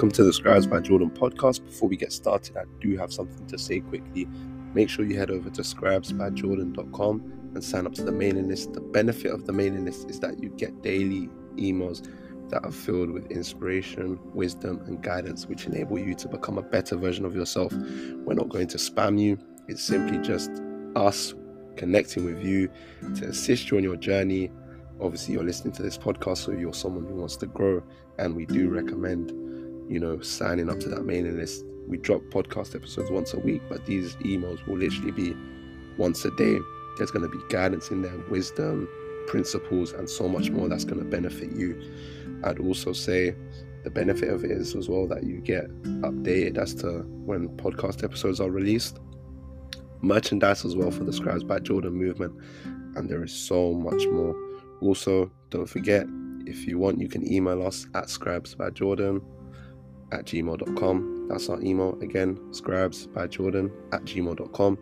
welcome to the Scribes by Jordan podcast. Before we get started, I do have something to say quickly. Make sure you head over to scribesbyjordan.com and sign up to the mailing list. The benefit of the mailing list is that you get daily emails that are filled with inspiration, wisdom, and guidance, which enable you to become a better version of yourself. We're not going to spam you, it's simply just us connecting with you to assist you on your journey. Obviously, you're listening to this podcast, so you're someone who wants to grow, and we do recommend, you know, signing up to that mailing list. We drop podcast episodes once a week, but these emails will literally be once a day. There's going to be guidance in there, wisdom, principles, and so much more that's going to benefit you. I'd also say the benefit of it is as well that you get updated as to when podcast episodes are released. Merchandise as well for the Scribes by Jordan movement, and there is so much more. Also, don't forget if you want, you can email us at scribesbyjordan at gmail.com. That's our email again, scribes by Jordan at gmail.com.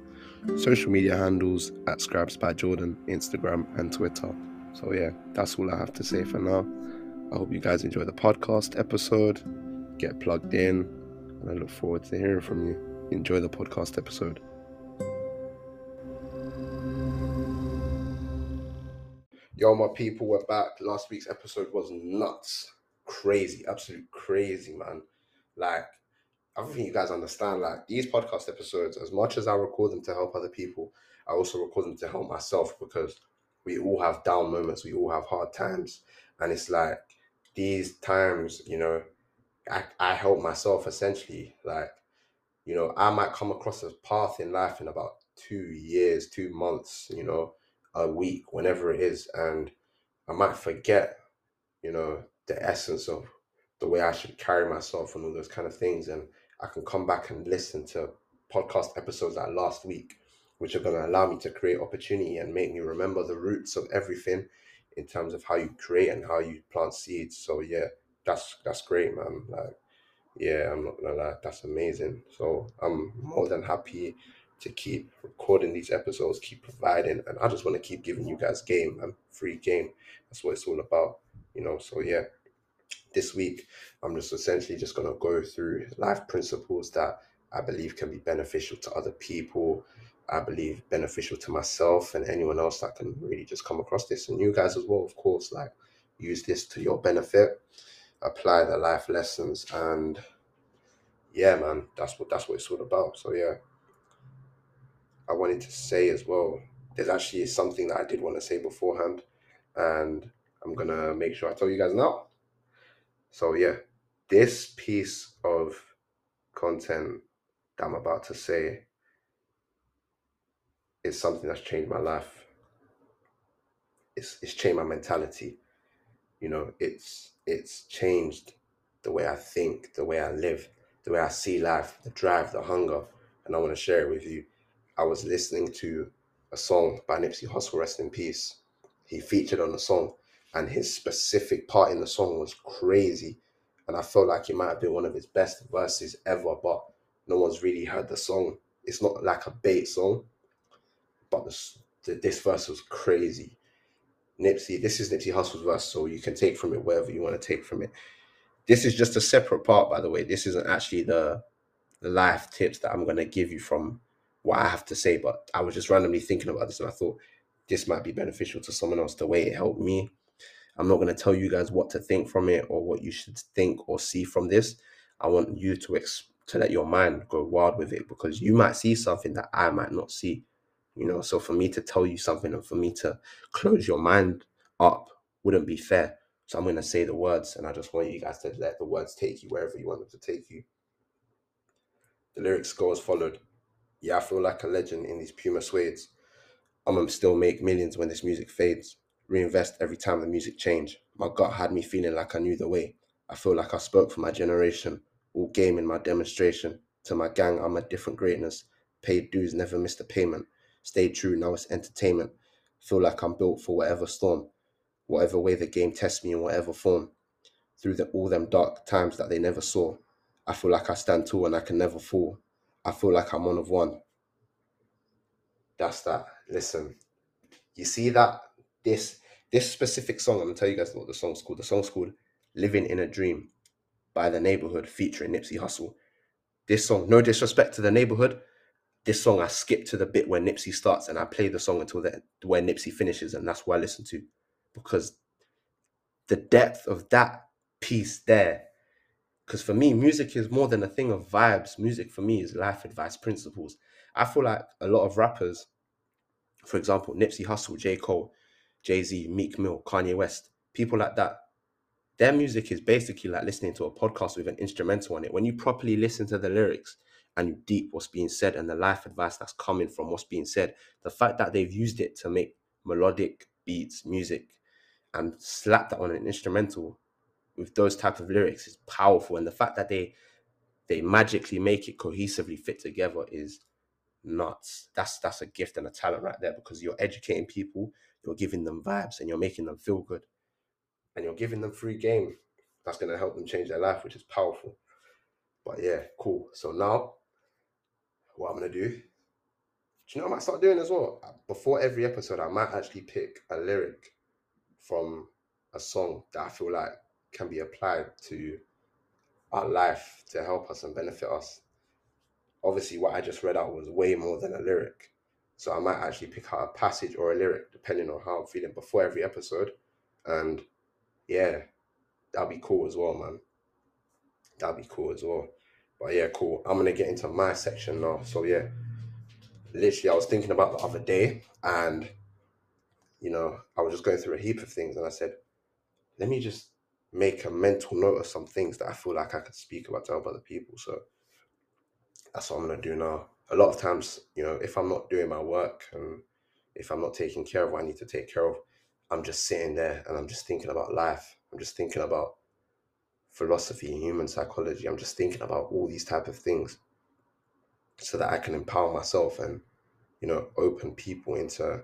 Social media handles at scribes by Jordan, Instagram and Twitter. So yeah, that's all I have to say for now. I hope you guys enjoy the podcast episode, get plugged in, and I look forward to hearing from you. Enjoy the podcast episode. Yo, my people, we're back. Last week's episode was nuts. Crazy, absolute crazy, man. Like, I don't think you guys understand. Like, these podcast episodes, as much as I record them to help other people, I also record them to help myself because we all have down moments, we all have hard times. And it's like, these times, you know, I, I help myself essentially. Like, you know, I might come across a path in life in about two years, two months, you know, a week, whenever it is, and I might forget, you know, the essence of the way I should carry myself and all those kind of things. And I can come back and listen to podcast episodes like last week, which are going to allow me to create opportunity and make me remember the roots of everything in terms of how you create and how you plant seeds. So yeah, that's that's great, man. Like, yeah, I'm not gonna lie, that's amazing. So I'm more than happy to keep recording these episodes, keep providing, and I just want to keep giving you guys game and free game. That's what it's all about, you know. So yeah, this week I'm just essentially just gonna go through life principles that I believe can be beneficial to other people. I believe beneficial to myself and anyone else that can really just come across this, and you guys as well, of course. Like use this to your benefit, apply the life lessons, and yeah, man, that's what that's what it's all about. So yeah. I wanted to say as well. There's actually something that I did want to say beforehand, and I'm gonna make sure I tell you guys now. So yeah, this piece of content that I'm about to say is something that's changed my life. It's it's changed my mentality. You know, it's it's changed the way I think, the way I live, the way I see life, the drive, the hunger, and I want to share it with you. I was listening to a song by Nipsey Hussle, rest in peace. He featured on the song, and his specific part in the song was crazy. And I felt like it might have been one of his best verses ever, but no one's really heard the song. It's not like a bait song, but this, this verse was crazy. Nipsey, this is Nipsey Hussle's verse, so you can take from it whatever you want to take from it. This is just a separate part, by the way. This isn't actually the the life tips that I'm gonna give you from what I have to say, but I was just randomly thinking about this and I thought this might be beneficial to someone else the way it helped me. I'm not going to tell you guys what to think from it or what you should think or see from this. I want you to ex- to let your mind go wild with it because you might see something that I might not see. You know, so for me to tell you something and for me to close your mind up wouldn't be fair. So I'm going to say the words and I just want you guys to let the words take you wherever you want them to take you. The lyrics go as followed. Yeah, I feel like a legend in these Puma suedes. I'ma still make millions when this music fades. Reinvest every time the music change. My gut had me feeling like I knew the way. I feel like I spoke for my generation. All game in my demonstration. To my gang, I'm a different greatness. Paid dues, never missed a payment. Stayed true, now it's entertainment. Feel like I'm built for whatever storm. Whatever way the game tests me in whatever form. Through the, all them dark times that they never saw. I feel like I stand tall and I can never fall. I feel like I'm one of one. That's that. Listen, you see that this this specific song. I'm gonna tell you guys what the song's called. The song's called "Living in a Dream" by the neighborhood featuring Nipsey Hussle. This song, no disrespect to the neighborhood, this song I skip to the bit where Nipsey starts and I play the song until the where Nipsey finishes, and that's what I listen to because the depth of that piece there. Because for me, music is more than a thing of vibes. Music for me is life advice, principles. I feel like a lot of rappers, for example, Nipsey Hussle, J. Cole, Jay Z, Meek Mill, Kanye West, people like that, their music is basically like listening to a podcast with an instrumental on it. When you properly listen to the lyrics and you deep what's being said and the life advice that's coming from what's being said, the fact that they've used it to make melodic beats, music, and slap that on an instrumental with those type of lyrics is powerful. And the fact that they they magically make it cohesively fit together is nuts. That's that's a gift and a talent right there because you're educating people, you're giving them vibes, and you're making them feel good and you're giving them free game that's going to help them change their life, which is powerful. But yeah, cool. So now, what I'm going to do, do you know what I might start doing as well? Uh, before every episode, I might actually pick a lyric from a song that I feel like can be applied to our life to help us and benefit us. Obviously, what I just read out was way more than a lyric. So I might actually pick out a passage or a lyric depending on how I'm feeling before every episode. And yeah, that'd be cool as well, man. That'd be cool as well. But yeah, cool. I'm gonna get into my section now. So yeah, literally, I was thinking about the other day, and you know, I was just going through a heap of things, and I said, let me just make a mental note of some things that I feel like I could speak about to help other people. So that's what I'm gonna do now. A lot of times, you know, if I'm not doing my work and if I'm not taking care of what I need to take care of, I'm just sitting there and I'm just thinking about life. I'm just thinking about philosophy and human psychology. I'm just thinking about all these type of things so that I can empower myself and, you know, open people into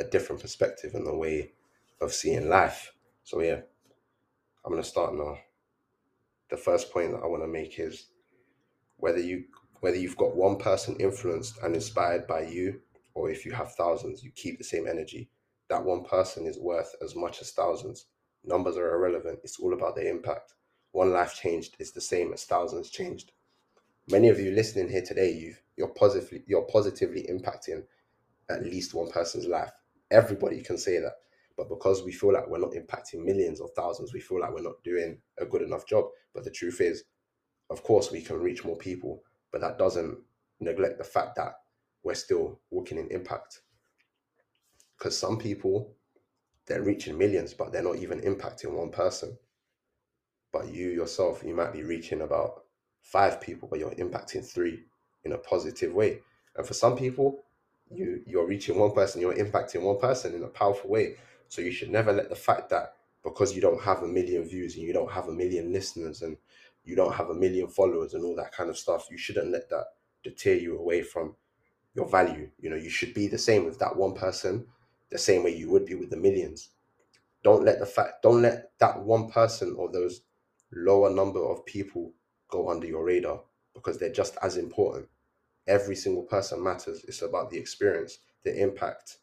a different perspective and the way of seeing life. So yeah, I'm gonna start now. The first point that I want to make is whether you whether you've got one person influenced and inspired by you, or if you have thousands, you keep the same energy that one person is worth as much as thousands. Numbers are irrelevant. It's all about the impact. One life changed is the same as thousands changed. Many of you listening here today, you you're positively you're positively impacting at least one person's life. Everybody can say that. But because we feel like we're not impacting millions or thousands, we feel like we're not doing a good enough job. But the truth is, of course, we can reach more people, but that doesn't neglect the fact that we're still working in impact. Because some people they're reaching millions but they're not even impacting one person. But you yourself you might be reaching about five people but you're impacting three in a positive way. And for some people you you're reaching one person you're impacting one person in a powerful way. So you should never let the fact that because you don't have a million views and you don't have a million listeners and you don't have a million followers and all that kind of stuff you shouldn't let that deter you away from your value you know you should be the same with that one person the same way you would be with the millions. Don't let the fact, don't let that one person or those lower number of people go under your radar because they're just as important. Every single person matters. It's about the experience, the impact,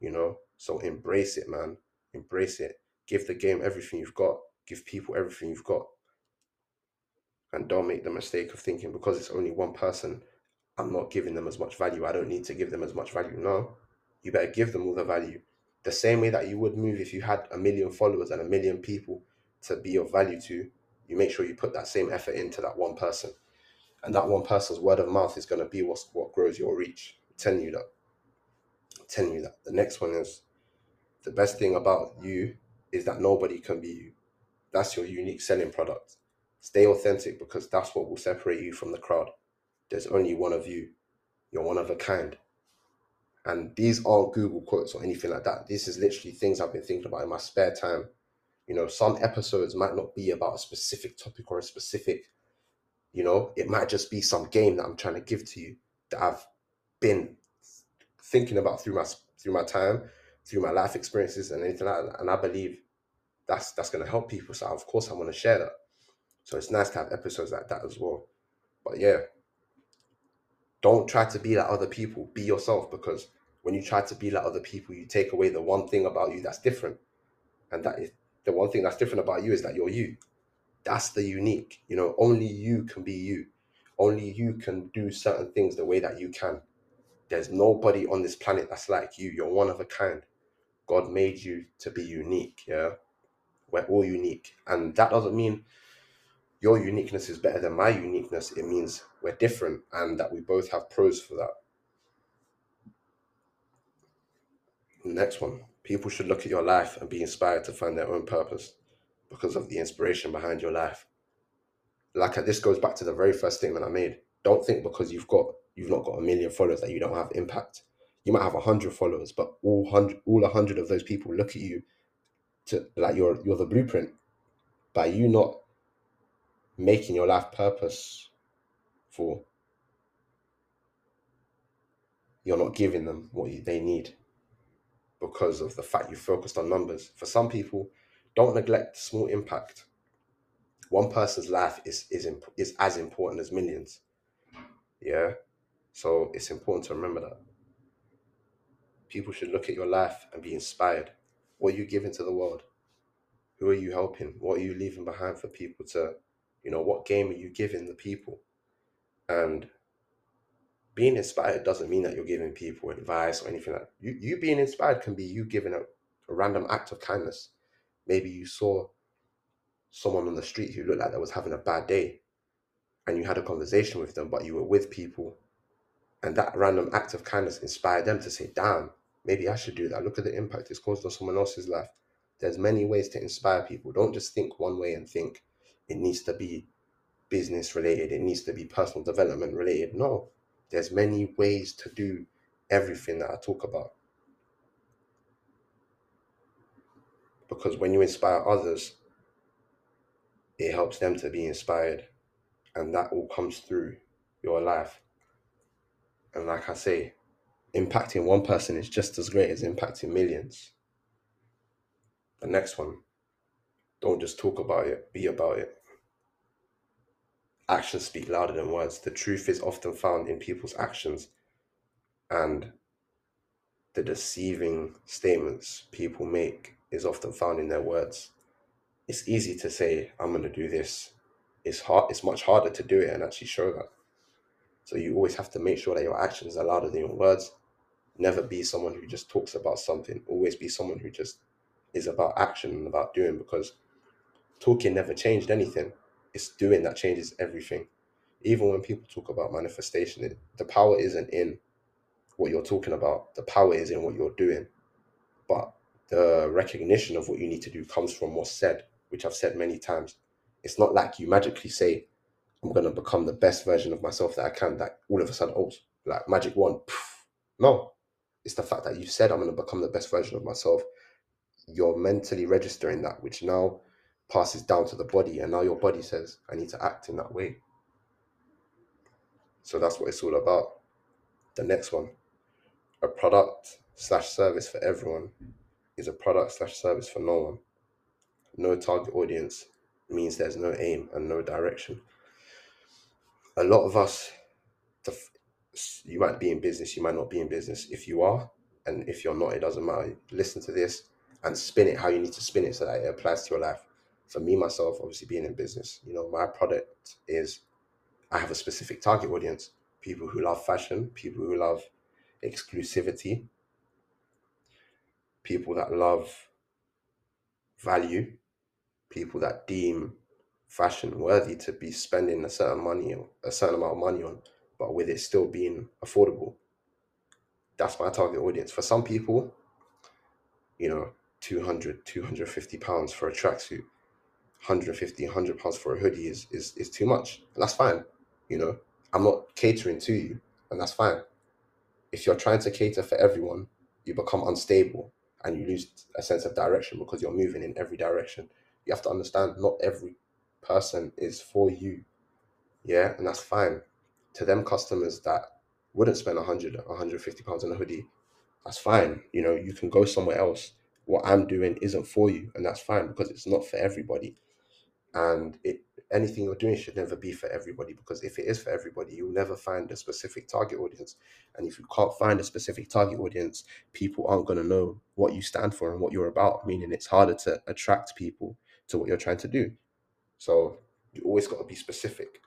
you know. So embrace it, man. Embrace it. Give the game everything you've got. Give people everything you've got. And don't make the mistake of thinking because it's only one person, I'm not giving them as much value. I don't need to give them as much value. No, you better give them all the value. The same way that you would move if you had a million followers and a million people to be of value to, you make sure you put that same effort into that one person. And that one person's word of mouth is going to be what's, what grows your reach. I'm telling you that. I'm telling you that. The next one is the best thing about you is that nobody can be you. That's your unique selling product. Stay authentic because that's what will separate you from the crowd. There's only one of you. You're one of a kind. And these aren't Google quotes or anything like that. This is literally things I've been thinking about in my spare time. You know, some episodes might not be about a specific topic or a specific, you know, it might just be some game that I'm trying to give to you that I've been thinking about through my through my time, through my life experiences and anything like that. And I believe that's that's gonna help people. So of course I want to share that. So it's nice to have episodes like that as well. But yeah, don't try to be like other people. Be yourself because when you try to be like other people, you take away the one thing about you that's different. And that is the one thing that's different about you is that you're you. That's the unique. You know, only you can be you. Only you can do certain things the way that you can. There's nobody on this planet that's like you. You're one of a kind. God made you to be unique. Yeah. We're all unique. And that doesn't mean your uniqueness is better than my uniqueness. It means we're different and that we both have pros for that. Next one. People should look at your life and be inspired to find their own purpose because of the inspiration behind your life. Like this goes back to the very first statement I made. Don't think because you've got you've not got a million followers that you don't have impact. You might have a hundred followers, but all hundred all a hundred of those people look at you to like you're you're the blueprint. By you not making your life purpose for you're not giving them what they need because of the fact you focused on numbers. For some people, don't neglect small impact. One person's life is is is as important as millions. Yeah, so it's important to remember that. People should look at your life and be inspired. What are you giving to the world? Who are you helping? What are you leaving behind for people to, you know, what game are you giving the people? And being inspired doesn't mean that you're giving people advice or anything like that. You, you being inspired can be you giving a, a random act of kindness. Maybe you saw someone on the street who looked like they was having a bad day and you had a conversation with them, but you were with people and that random act of kindness inspired them to say, damn, maybe I should do that. Look at the impact it's caused on someone else's life. There's many ways to inspire people. Don't just think one way and think it needs to be business related, it needs to be personal development related. No, there's many ways to do everything that I talk about. Because when you inspire others, it helps them to be inspired. And that all comes through your life. And like I say, impacting one person is just as great as impacting millions. The next one, don't just talk about it, be about it actions speak louder than words. The truth is often found in people's actions and the deceiving statements people make is often found in their words. It's easy to say, I'm going to do this. It's hard. It's much harder to do it and actually show that. So you always have to make sure that your actions are louder than your words. Never be someone who just talks about something. Always be someone who just is about action and about doing because talking never changed anything it's doing that changes everything. Even when people talk about manifestation, it, the power isn't in what you're talking about. The power is in what you're doing. But the recognition of what you need to do comes from what's said, which I've said many times. It's not like you magically say, I'm going to become the best version of myself that I can, that all of a sudden, oh, like magic one. No, it's the fact that you said, I'm going to become the best version of myself. You're mentally registering that, which now passes down to the body, and now your body says, I need to act in that way. So that's what it's all about. The next one, a product slash service for everyone is a product slash service for no one. No target audience means there's no aim and no direction. A lot of us, you might be in business, you might not be in business. If you are, and if you're not, it doesn't matter. Listen to this and spin it how you need to spin it so that it applies to your life for me myself, obviously being in business, you know, my product is I have a specific target audience: people who love fashion, people who love exclusivity, people that love value, people that deem fashion worthy to be spending a certain money or a certain amount of money on, but with it still being affordable. That's my target audience. For some people, you know, 200, 250 pounds for a tracksuit 150 100 pounds for a hoodie is is is too much. And that's fine you know? I'm not catering to you and that's fine. If you're trying to cater for everyone you become unstable and you lose a sense of direction because you're moving in every direction. You have to understand not every person is for you yeah? And that's fine. To them customers that wouldn't spend 100 150 pounds on a hoodie that's fine you know? You can go somewhere else. What i'm doing isn't for you and that's fine because it's not for everybody and it anything you're doing should never be for everybody because if it is for everybody you'll never find a specific target audience and if you can't find a specific target audience people aren't going to know what you stand for and what you're about meaning it's harder to attract people to what you're trying to do So you always got to be specific.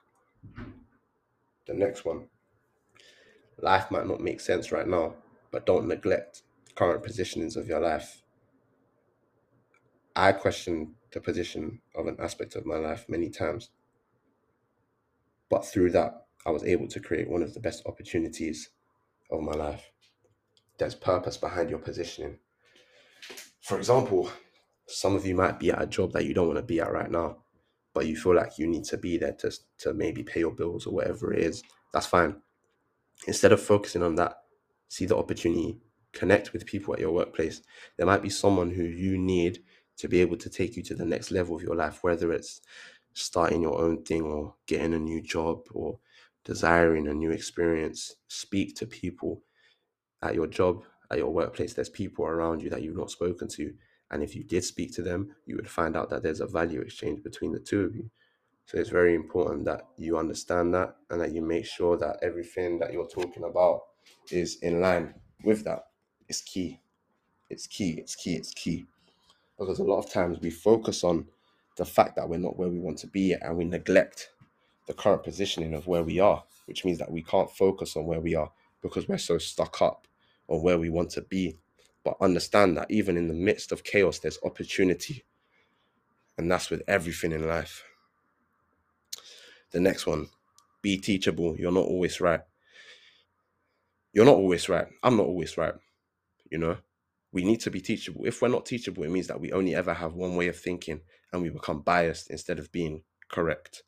The next one life might not make sense right now, but don't neglect current positionings of your life. I questioned the position of an aspect of my life many times, but through that, I was able to create one of the best opportunities of my life. There's purpose behind your positioning. For example, some of you might be at a job that you don't want to be at right now, but you feel like you need to be there to, to maybe pay your bills or whatever it is. That's fine. Instead of focusing on that, see the opportunity, connect with people at your workplace. There might be someone who you need to be able to take you to the next level of your life, whether it's starting your own thing or getting a new job or desiring a new experience. Speak to people at your job, at your workplace. There's people around you that you've not spoken to. And if you did speak to them, you would find out that there's a value exchange between the two of you. So it's very important that you understand that and that you make sure that everything that you're talking about is in line with that. It's key. It's key. It's key. It's key. Because a lot of times we focus on the fact that we're not where we want to be and we neglect the current positioning of where we are, which means that we can't focus on where we are because we're so stuck up on where we want to be. But understand that even in the midst of chaos, there's opportunity. And that's with everything in life. The next one, be teachable. You're not always right. You're not always right. I'm not always right. You know, we need to be teachable. If we're not teachable, it means that we only ever have one way of thinking and we become biased instead of being correct.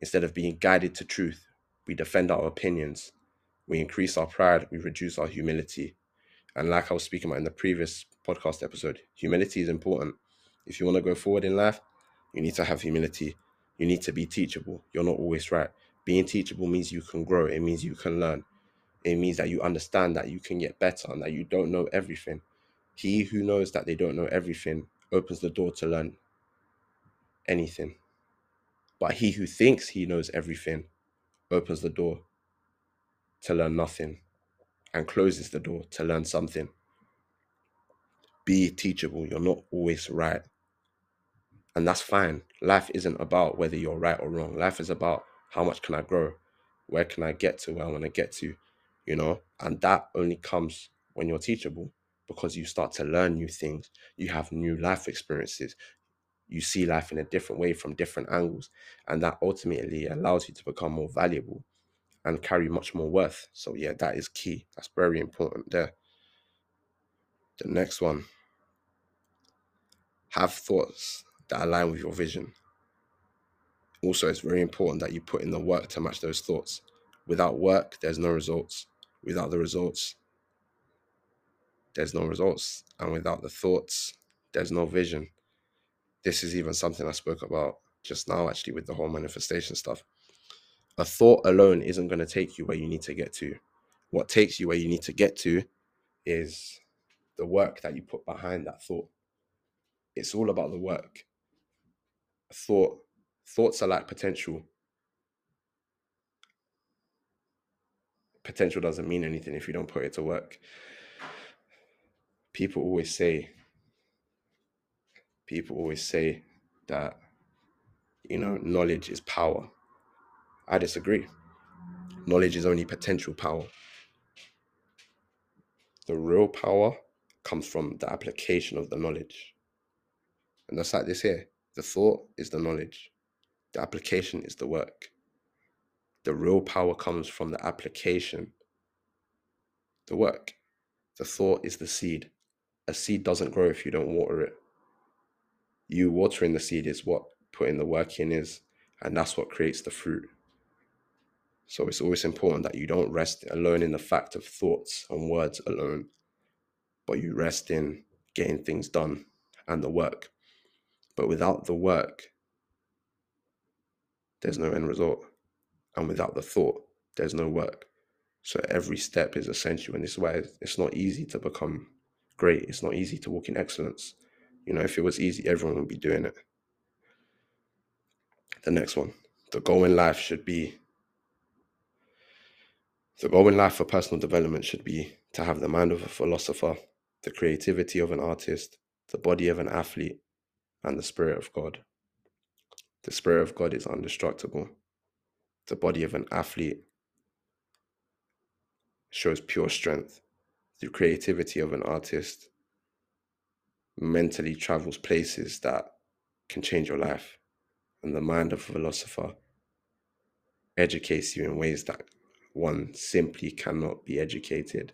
Instead of being guided to truth, we defend our opinions. We increase our pride. We reduce our humility. And like I was speaking about in the previous podcast episode, humility is important. If you want to go forward in life, you need to have humility. You need to be teachable. You're not always right. Being teachable means you can grow, it means you can learn. It means that you understand that you can get better and that you don't know everything. He who knows that they don't know everything opens the door to learn anything. But he who thinks he knows everything opens the door to learn nothing and closes the door to learn something. Be teachable. You're not always right. And that's fine. Life isn't about whether you're right or wrong. Life is about how much can I grow? Where can I get to where I want to get to? You know, and that only comes when you're teachable because you start to learn new things. You have new life experiences. You see life in a different way from different angles. And that ultimately allows you to become more valuable and carry much more worth. So, yeah, that is key. That's very important there. The next one have thoughts that align with your vision. Also, it's very important that you put in the work to match those thoughts. Without work, there's no results. Without the results, there's no results. And without the thoughts, there's no vision. This is even something I spoke about just now, actually, with the whole manifestation stuff. A thought alone isn't going to take you where you need to get to. What takes you where you need to get to is the work that you put behind that thought. It's all about the work thought thoughts are like potential potential doesn't mean anything if you don't put it to work people always say people always say that you know knowledge is power. I disagree. Knowledge is only potential power. The real power comes from the application of the knowledge. And that's like this here. The thought is the knowledge, the application is the work. The real power comes from the application, the work. The thought is the seed. A seed doesn't grow if you don't water it. You watering the seed is what putting the work in is, and that's what creates the fruit. So it's always important that you don't rest alone in the fact of thoughts and words alone, but you rest in getting things done and the work. But without the work, there's no end result. And without the thought, there's no work. So every step is essential. And this is why it's not easy to become great. It's not easy to walk in excellence. You know, if it was easy, everyone would be doing it. The next one the goal in life should be the goal in life for personal development should be to have the mind of a philosopher, the creativity of an artist, the body of an athlete, and the Spirit of God. The Spirit of God is indestructible. The body of an athlete shows pure strength. The creativity of an artist mentally travels places that can change your life. And the mind of a philosopher educates you in ways that one simply cannot be educated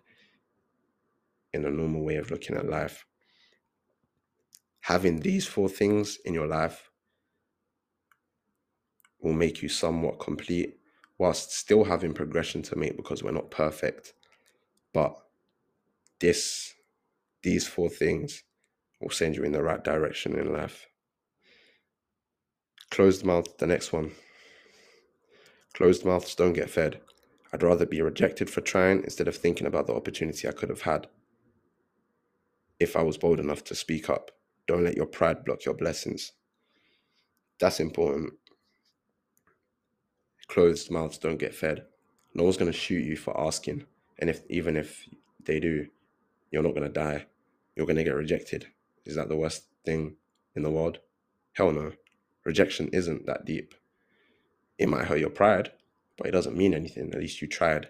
in a normal way of looking at life. Having these four things in your life will make you somewhat complete whilst still having progression to make because we're not perfect. But this these four things will send you in the right direction in life. Closed mouth, the next one. Closed mouths don't get fed. I'd rather be rejected for trying instead of thinking about the opportunity I could have had if I was bold enough to speak up. Don't let your pride block your blessings. That's important. Closed mouths don't get fed. No one's going to shoot you for asking. And if even if they do, you're not going to die. You're going to get rejected. Is that the worst thing in the world? Hell no. Rejection isn't that deep. It might hurt your pride, but it doesn't mean anything. At least you tried.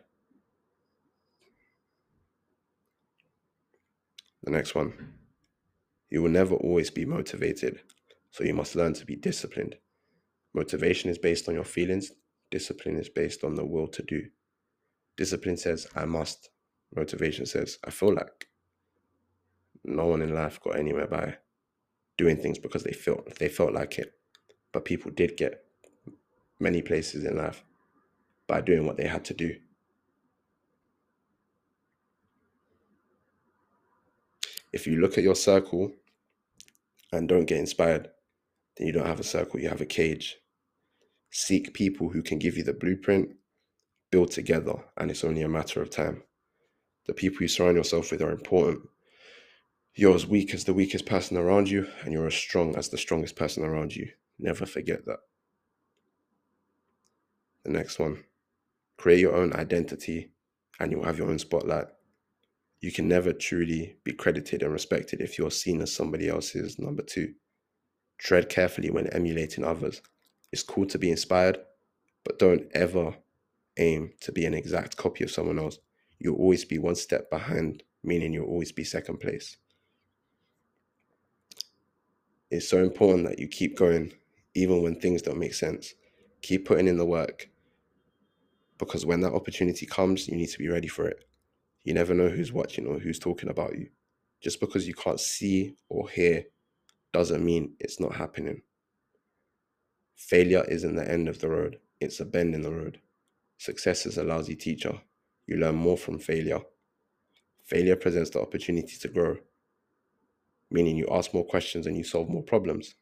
The next one. You will never always be motivated, so you must learn to be disciplined. Motivation is based on your feelings, discipline is based on the will to do. Discipline says, I must. Motivation says, I feel like. No one in life got anywhere by doing things because they felt they felt like it. But people did get many places in life by doing what they had to do. If you look at your circle and don't get inspired, then you don't have a circle, you have a cage. Seek people who can give you the blueprint, build together, and it's only a matter of time. The people you surround yourself with are important. You're as weak as the weakest person around you, and you're as strong as the strongest person around you. Never forget that. The next one create your own identity, and you'll have your own spotlight you can never truly be credited and respected if you're seen as somebody else's number two. Tread carefully when emulating others. It's cool to be inspired, but don't ever aim to be an exact copy of someone else. You'll always be one step behind, meaning you'll always be second place. It's so important that you keep going, even when things don't make sense. Keep putting in the work because when that opportunity comes, you need to be ready for it. You never know who's watching or who's talking about you. Just because you can't see or hear doesn't mean it's not happening. Failure isn't the end of the road, it's a bend in the road. Success is a lousy teacher. You learn more from failure. Failure presents the opportunity to grow, meaning you ask more questions and you solve more problems.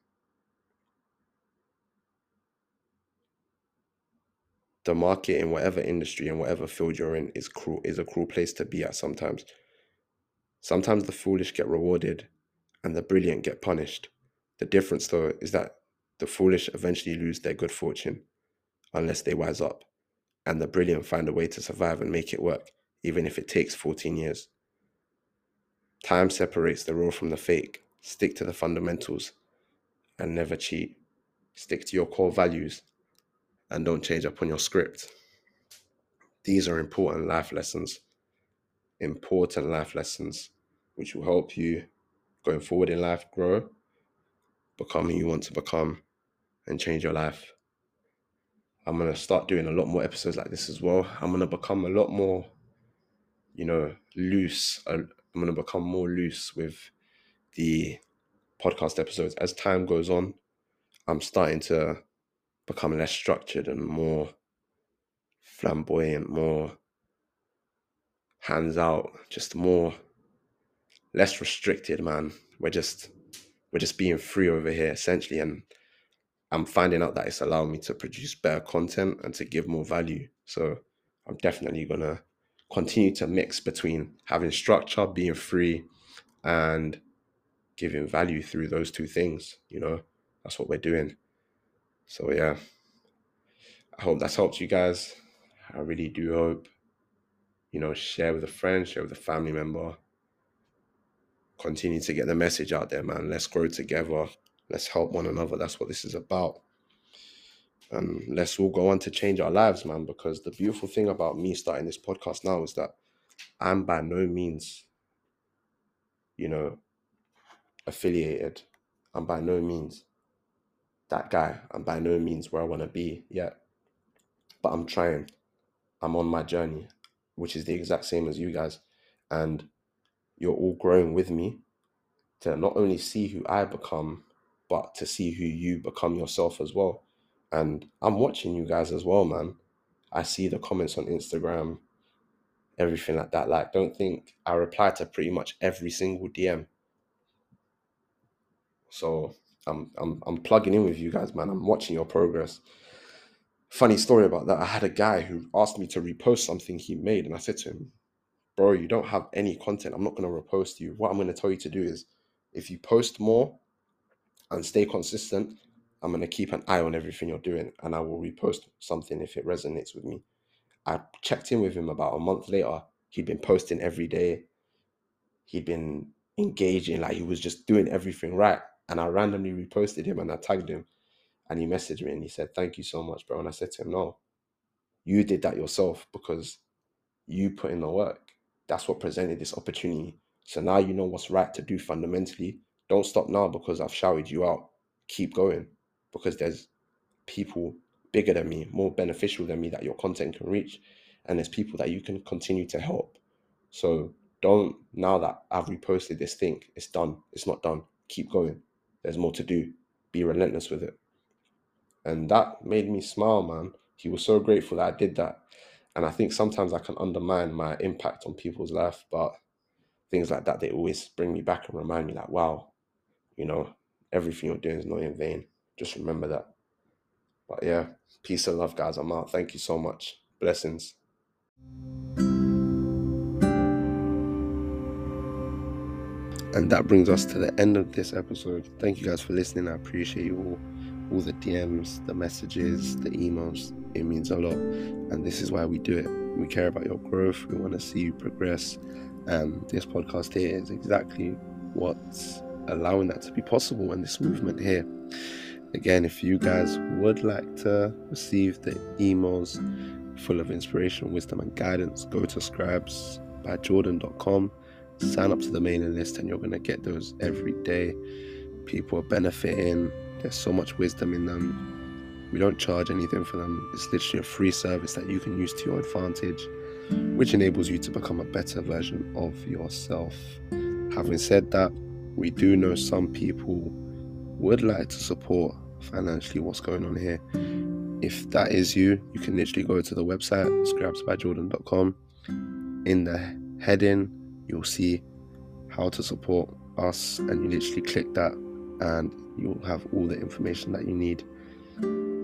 the market in whatever industry and whatever field you're in is cruel is a cruel place to be at sometimes. Sometimes the foolish get rewarded and the brilliant get punished. The difference though is that the foolish eventually lose their good fortune unless they wise up, and the brilliant find a way to survive and make it work, even if it takes 14 years. Time separates the real from the fake. Stick to the fundamentals and never cheat. Stick to your core values and don't change up on your script. These are important life lessons, important life lessons, which will help you going forward in life grow, become who you want to become, and change your life. I'm going to start doing a lot more episodes like this as well. I'm going to become a lot more, you know, loose. I'm going to become more loose with the podcast episodes. As time goes on, I'm starting to become less structured and more flamboyant, more hands out, just more less restricted, man. We're just we're just being free over here essentially and I'm finding out that it's allowing me to produce better content and to give more value. So I'm definitely gonna continue to mix between having structure, being free, and giving value through those two things. You know, that's what we're doing. So yeah, I hope that's helped you guys. I really do hope. You know, share with a friend, share with a family member. Continue to get the message out there, man. Let's grow together. Let's help one another. That's what this is about. And let's all go on to change our lives, man. Because the beautiful thing about me starting this podcast now is that I'm by no means, you know, affiliated. I'm by no means that guy. I'm by no means where I want to be yet. But I'm trying. I'm on my journey, which is the exact same as you guys. And you're all growing with me to not only see who I become, but to see who you become yourself as well. And I'm watching you guys as well, man. I see the comments on Instagram, everything like that. Like, don't think I reply to pretty much every single DM. So I'm I'm I'm plugging in with you guys, man. I'm watching your progress. Funny story about that. I had a guy who asked me to repost something he made, and I said to him, Bro, you don't have any content. I'm not gonna repost you. What I'm gonna tell you to do is if you post more and stay consistent, I'm going to keep an eye on everything you're doing and I will repost something if it resonates with me. I checked in with him about a month later. He'd been posting every day. He'd been engaging, like he was just doing everything right. And I randomly reposted him and I tagged him. And he messaged me and he said, Thank you so much, bro. And I said to him, No, you did that yourself because you put in the work. That's what presented this opportunity. So now you know what's right to do fundamentally. Don't stop now because I've shouted you out. Keep going because there's people bigger than me, more beneficial than me that your content can reach. And there's people that you can continue to help. So don't, now that I've reposted this thing, it's done. It's not done. Keep going. There's more to do. Be relentless with it. And that made me smile, man. He was so grateful that I did that. And I think sometimes I can undermine my impact on people's life, but things like that, they always bring me back and remind me, like, wow, you know, everything you're doing is not in vain. Just remember that. But yeah, peace and love, guys. I'm out. Thank you so much. Blessings. And that brings us to the end of this episode. Thank you guys for listening. I appreciate you all. All the DMs, the messages, the emails. It means a lot. And this is why we do it. We care about your growth. We want to see you progress. And this podcast here is exactly what's allowing that to be possible and this movement here. Again, if you guys would like to receive the emails full of inspiration, wisdom, and guidance, go to scribesbyjordan.com, sign up to the mailing list, and you're going to get those every day. People are benefiting, there's so much wisdom in them. We don't charge anything for them, it's literally a free service that you can use to your advantage, which enables you to become a better version of yourself. Having said that, we do know some people would like to support financially what's going on here. If that is you, you can literally go to the website scribesbyjordan.com. In the heading, you'll see how to support us, and you literally click that, and you'll have all the information that you need.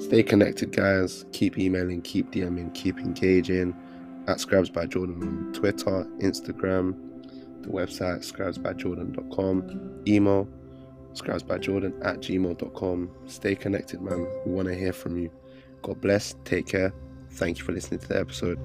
Stay connected, guys. Keep emailing, keep DMing, keep engaging at Scribes by Jordan on Twitter, Instagram, the website scribesbyjordan.com, email scribesbyjordan at gmail.com. Stay connected, man. We want to hear from you. God bless. Take care. Thank you for listening to the episode.